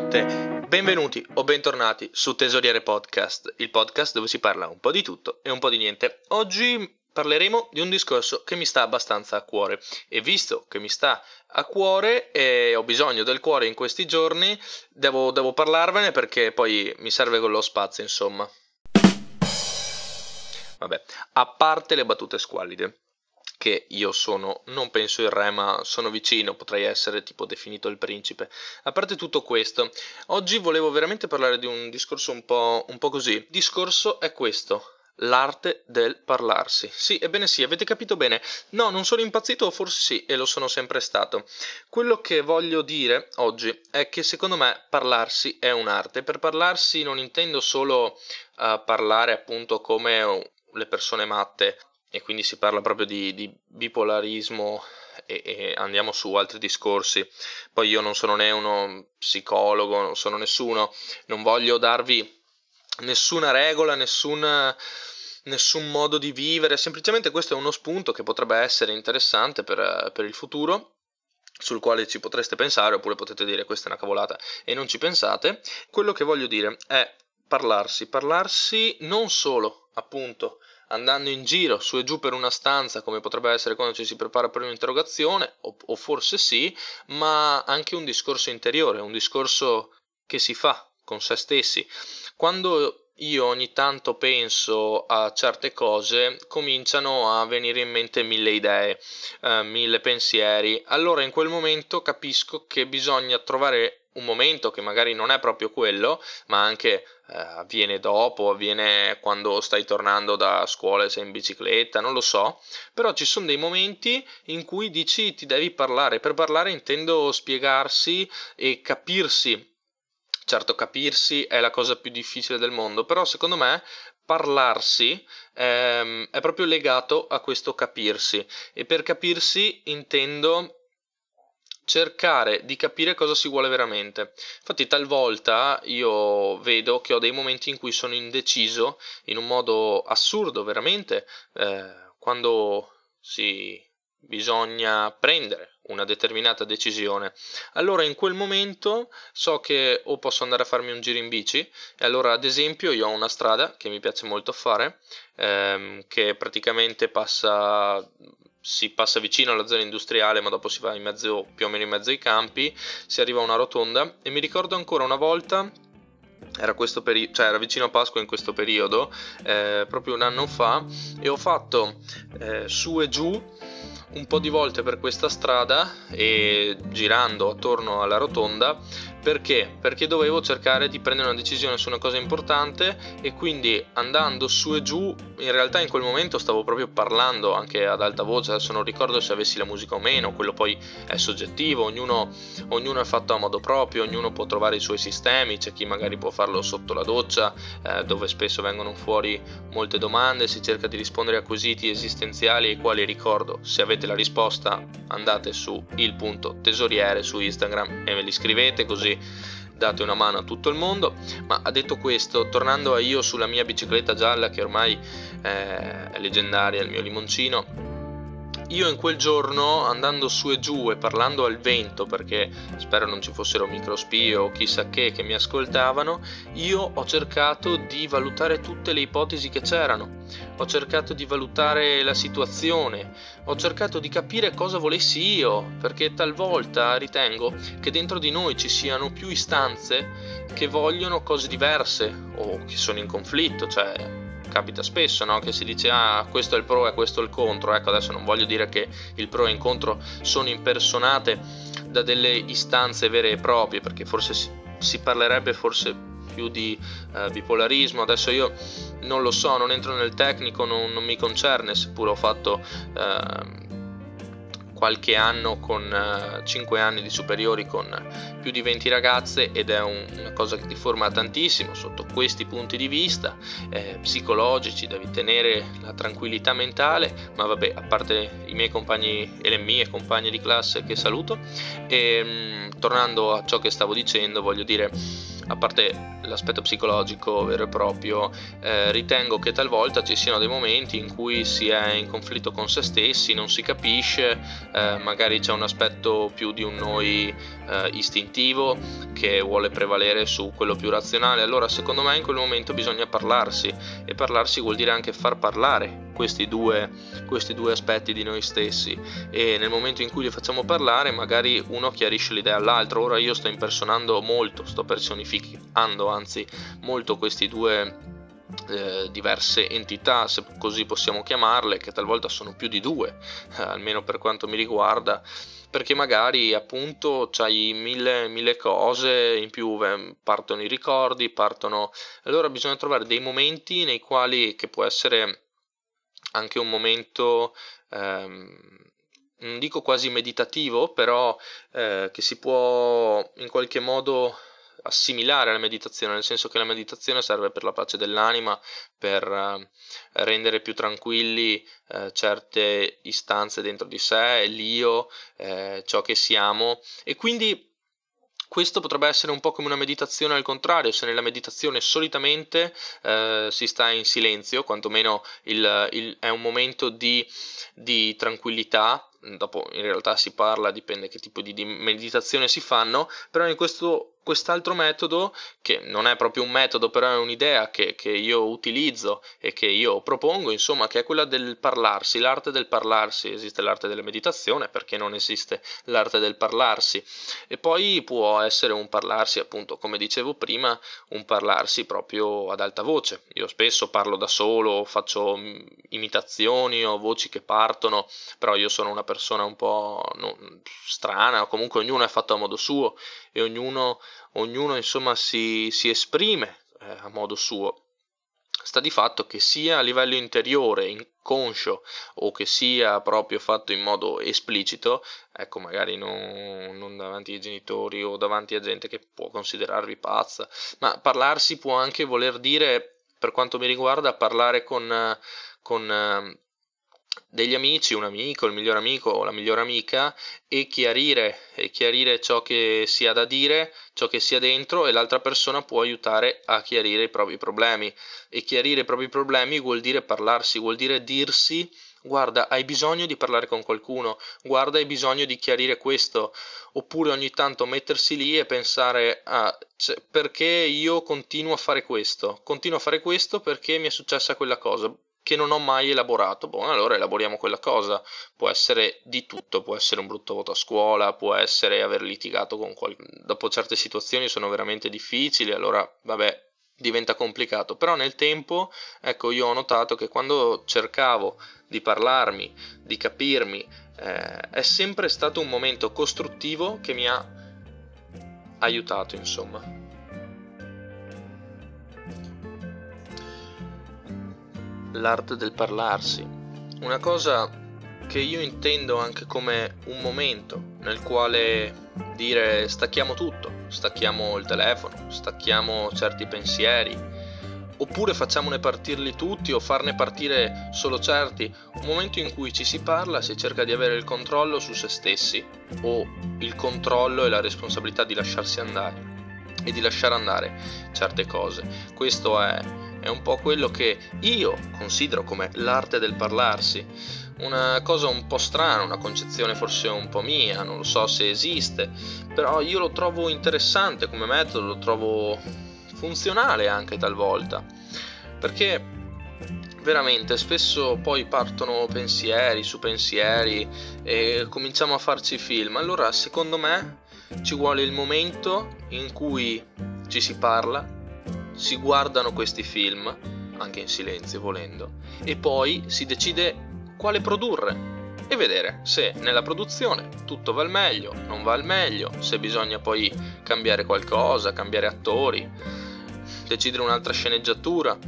Buonanotte, benvenuti o bentornati su Tesoriere Podcast, il podcast dove si parla un po' di tutto e un po' di niente. Oggi parleremo di un discorso che mi sta abbastanza a cuore e visto che mi sta a cuore e ho bisogno del cuore in questi giorni, devo, devo parlarvene perché poi mi serve quello spazio, insomma. Vabbè, a parte le battute squallide, che io sono, non penso il re, ma sono vicino, potrei essere tipo definito il principe. A parte tutto questo, oggi volevo veramente parlare di un discorso un po', un po così. Il discorso è questo. L'arte del parlarsi. Sì, ebbene sì, avete capito bene. No, non sono impazzito, forse sì, e lo sono sempre stato. Quello che voglio dire oggi è che secondo me parlarsi è un'arte. Per parlarsi non intendo solo uh, parlare appunto come le persone matte, e quindi si parla proprio di, di bipolarismo e, e, andiamo su altri discorsi. Poi io non sono né uno psicologo, non sono nessuno, non voglio darvi nessuna regola, nessun, nessun modo di vivere, semplicemente questo è uno spunto che potrebbe essere interessante per, per il futuro sul quale ci potreste pensare oppure potete dire questa è una cavolata e non ci pensate. Quello che voglio dire è parlarsi, parlarsi non solo appunto andando in giro su e giù per una stanza, come potrebbe essere quando ci si prepara per un'interrogazione, o, o forse sì, ma anche un discorso interiore, un discorso che si fa con se stessi. Quando io ogni tanto penso a certe cose, cominciano a venire in mente mille idee, eh, mille pensieri. Allora in quel momento capisco che bisogna trovare un momento che magari non è proprio quello, ma anche avviene dopo, avviene quando stai tornando da scuola e sei in bicicletta, non lo so, però ci sono dei momenti in cui dici ti devi parlare, per parlare intendo spiegarsi e capirsi. Certo, capirsi è la cosa più difficile del mondo, però secondo me parlarsi ehm, è proprio legato a questo capirsi. E per capirsi intendo cercare di capire cosa si vuole veramente. Infatti talvolta io vedo che ho dei momenti in cui sono indeciso in un modo assurdo veramente eh, quando si bisogna prendere una determinata decisione. Allora in quel momento so che o posso andare a farmi un giro in bici e allora ad esempio io ho una strada che mi piace molto fare ehm, che praticamente passa si passa vicino alla zona industriale, ma dopo si va mezzo, più o meno in mezzo ai campi, si arriva a una rotonda. E mi ricordo ancora una volta era, peri- cioè era vicino a Pasqua in questo periodo, eh, proprio un anno fa, e ho fatto eh, su e giù un po' di volte per questa strada e girando attorno alla rotonda perché? Perché dovevo cercare di prendere una decisione su una cosa importante e quindi andando su e giù, in realtà in quel momento stavo proprio parlando anche ad alta voce, adesso non ricordo se avessi la musica o meno, quello poi è soggettivo, ognuno, ognuno è fatto a modo proprio, ognuno può trovare i suoi sistemi, c'è chi magari può farlo sotto la doccia, eh, dove spesso vengono fuori molte domande, si cerca di rispondere a quesiti esistenziali ai quali ricordo, se avete la risposta andate su il punto tesoriere su Instagram e me li scrivete così così date una mano a tutto il mondo. Ma detto questo, tornando a io sulla mia bicicletta gialla che ormai eh, è leggendaria, il mio limoncino, io in quel giorno andando su e giù e parlando al vento perché spero non ci fossero microspie o chissà che che mi ascoltavano io ho cercato di valutare tutte le ipotesi che c'erano. Ho cercato di valutare la situazione. Ho cercato di capire cosa volessi io perché talvolta ritengo che dentro di noi ci siano più istanze che vogliono cose diverse o che sono in conflitto cioè capita spesso no? che si dice ah questo è il pro e questo è il contro ecco adesso non voglio dire che il pro e il contro sono impersonate da delle istanze vere e proprie perché forse si, si parlerebbe forse più di uh, bipolarismo adesso io non lo so non entro nel tecnico non, non mi concerne seppure ho fatto uh, qualche anno con uh, eh, 5 anni di superiori con più di 20 ragazze ed è un, una cosa che ti forma tantissimo sotto questi punti di vista eh, psicologici, devi tenere la tranquillità mentale, ma vabbè, a parte i miei compagni e le mie compagne di classe che saluto, e, mh, mm, tornando a ciò che stavo dicendo, voglio dire, a parte l'aspetto psicologico vero e proprio, eh, ritengo che talvolta ci siano dei momenti in cui si è in conflitto con se stessi, non si capisce, eh, magari c'è un aspetto più di un noi eh, istintivo che vuole prevalere su quello più razionale. Allora, secondo me in quel momento bisogna parlarsi e parlarsi vuol dire anche far parlare questi due, questi due aspetti di noi stessi e nel momento in cui li facciamo parlare magari uno chiarisce l'idea all'altro. Ora io sto impersonando molto, sto personificando anzi molto questi due eh, diverse entità, se così possiamo chiamarle, che talvolta sono più di due, eh, almeno per quanto mi riguarda, perché magari appunto c'hai mille, mille cose, in più partono i ricordi, partono... Allora bisogna trovare dei momenti nei quali, che può essere anche un momento... Ehm, non dico quasi meditativo, però eh, che si può in qualche modo assimilare alla meditazione, nel senso che la meditazione serve per la pace dell'anima, per eh, rendere più tranquilli eh, certe istanze dentro di sé, l'io, eh, ciò che siamo. E quindi questo potrebbe essere un po' come una meditazione al contrario, se nella meditazione solitamente eh, si sta in silenzio, quantomeno il, il, è un momento di, di tranquillità, dopo in realtà si parla, dipende che tipo di, di meditazione si fanno, però in questo quest'altro metodo, che non è proprio un metodo, però è un'idea che, che, io utilizzo e che io propongo, insomma, che è quella del parlarsi, l'arte del parlarsi. Esiste l'arte della meditazione, perché non esiste l'arte del parlarsi. E poi può essere un parlarsi, appunto, come dicevo prima, un parlarsi proprio ad alta voce. Io spesso parlo da solo, faccio imitazioni o voci che partono, però io sono una persona un po' strana, comunque ognuno è fatto a modo suo e ognuno, ognuno insomma si, si esprime eh, a modo suo. Sta di fatto che sia a livello interiore, inconscio, o che sia proprio fatto in modo esplicito, ecco, magari non, non davanti ai genitori o davanti a gente che può considerarvi pazza, ma parlarsi può anche voler dire, per quanto mi riguarda, parlare con, con degli amici, un amico, il miglior amico o la migliore amica e chiarire, e chiarire ciò che si ha da dire, ciò che sia dentro e l'altra persona può aiutare a chiarire i propri problemi. E chiarire i propri problemi vuol dire parlarsi, vuol dire dirsi guarda, hai bisogno di parlare con qualcuno, guarda, hai bisogno di chiarire questo, oppure ogni tanto mettersi lì e pensare ah, cioè, perché io continuo a fare questo, continuo a fare questo perché mi è successa quella cosa, che non ho mai elaborato. Boh, allora elaboriamo quella cosa. Può essere di tutto, può essere un brutto voto a scuola, può essere aver litigato con qualcuno. Dopo certe situazioni sono veramente difficili, allora vabbè, diventa complicato. Però nel tempo, ecco, io ho notato che quando cercavo di parlarmi, di capirmi, eh, è sempre stato un momento costruttivo che mi ha aiutato, insomma. L'arte del parlarsi, una cosa che io intendo anche come un momento nel quale dire stacchiamo tutto, stacchiamo il telefono, stacchiamo certi pensieri, oppure facciamone partirli tutti o farne partire solo certi, un momento in cui ci si parla, si cerca di avere il controllo su se stessi o il controllo e la responsabilità di lasciarsi andare e di lasciare andare certe cose. Questo è è un po' quello che io considero come l'arte del parlarsi. Una cosa un po' strana, una concezione forse un po' mia, non lo so se esiste, però io lo trovo interessante come metodo, lo trovo funzionale anche talvolta, perché veramente spesso poi partono pensieri su pensieri e cominciamo a farci film, allora secondo me ci vuole il momento in cui ci si parla si guardano questi film, anche in silenzio volendo, e poi si decide quale produrre e vedere se nella produzione tutto va al meglio, non va al meglio, se bisogna poi cambiare qualcosa, cambiare attori, decidere un'altra sceneggiatura,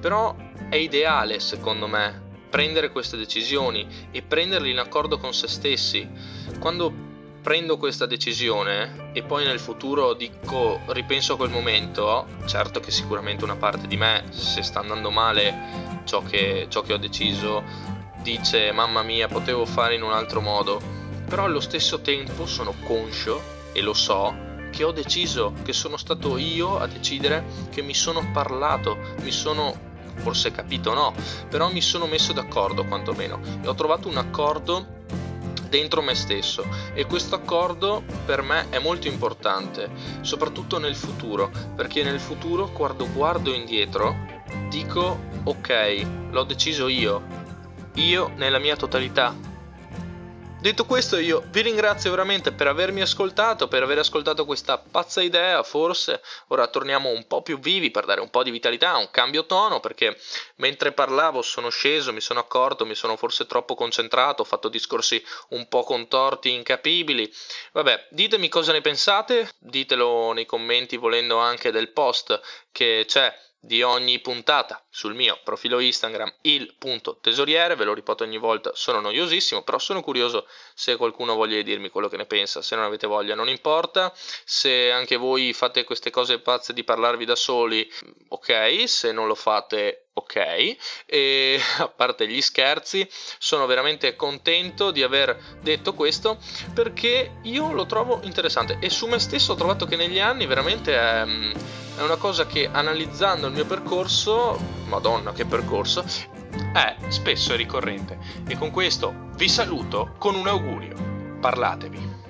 però è ideale secondo me prendere queste decisioni e prenderle in accordo con se stessi. Quando prendo questa decisione e poi nel futuro dico, ripenso a quel momento, certo che sicuramente una parte di me, se sta andando male ciò che, ciò che ho deciso, dice mamma mia potevo fare in un altro modo, però allo stesso tempo sono conscio e lo so che ho deciso, che sono stato io a decidere, che mi sono parlato, mi sono forse capito no, però mi sono messo d'accordo quantomeno. E ho trovato un accordo dentro me stesso. E questo accordo per me è molto importante, soprattutto nel futuro, perché nel futuro quando guardo indietro dico ok, l'ho deciso io, io nella mia totalità, Detto questo io vi ringrazio veramente per avermi ascoltato, per aver ascoltato questa pazza idea, forse ora torniamo un po' più vivi per dare un po' di vitalità, un cambio tono, perché mentre parlavo sono sceso, mi sono accorto, mi sono forse troppo concentrato, ho fatto discorsi un po' contorti, incapibili. Vabbè, ditemi cosa ne pensate, ditelo nei commenti volendo anche del post che c'è di ogni puntata sul mio profilo Instagram il punto tesoriere, ve lo ripeto ogni volta, sono noiosissimo, però sono curioso se qualcuno voglia dirmi quello che ne pensa, se non avete voglia non importa, se anche voi fate queste cose pazze di parlarvi da soli, ok, se non lo fate ok e a parte gli scherzi sono veramente contento di aver detto questo perché io lo trovo interessante e su me stesso ho trovato che negli anni veramente è è una cosa che analizzando il mio percorso, madonna che percorso, è spesso ricorrente. E con questo vi saluto con un augurio. Parlatevi.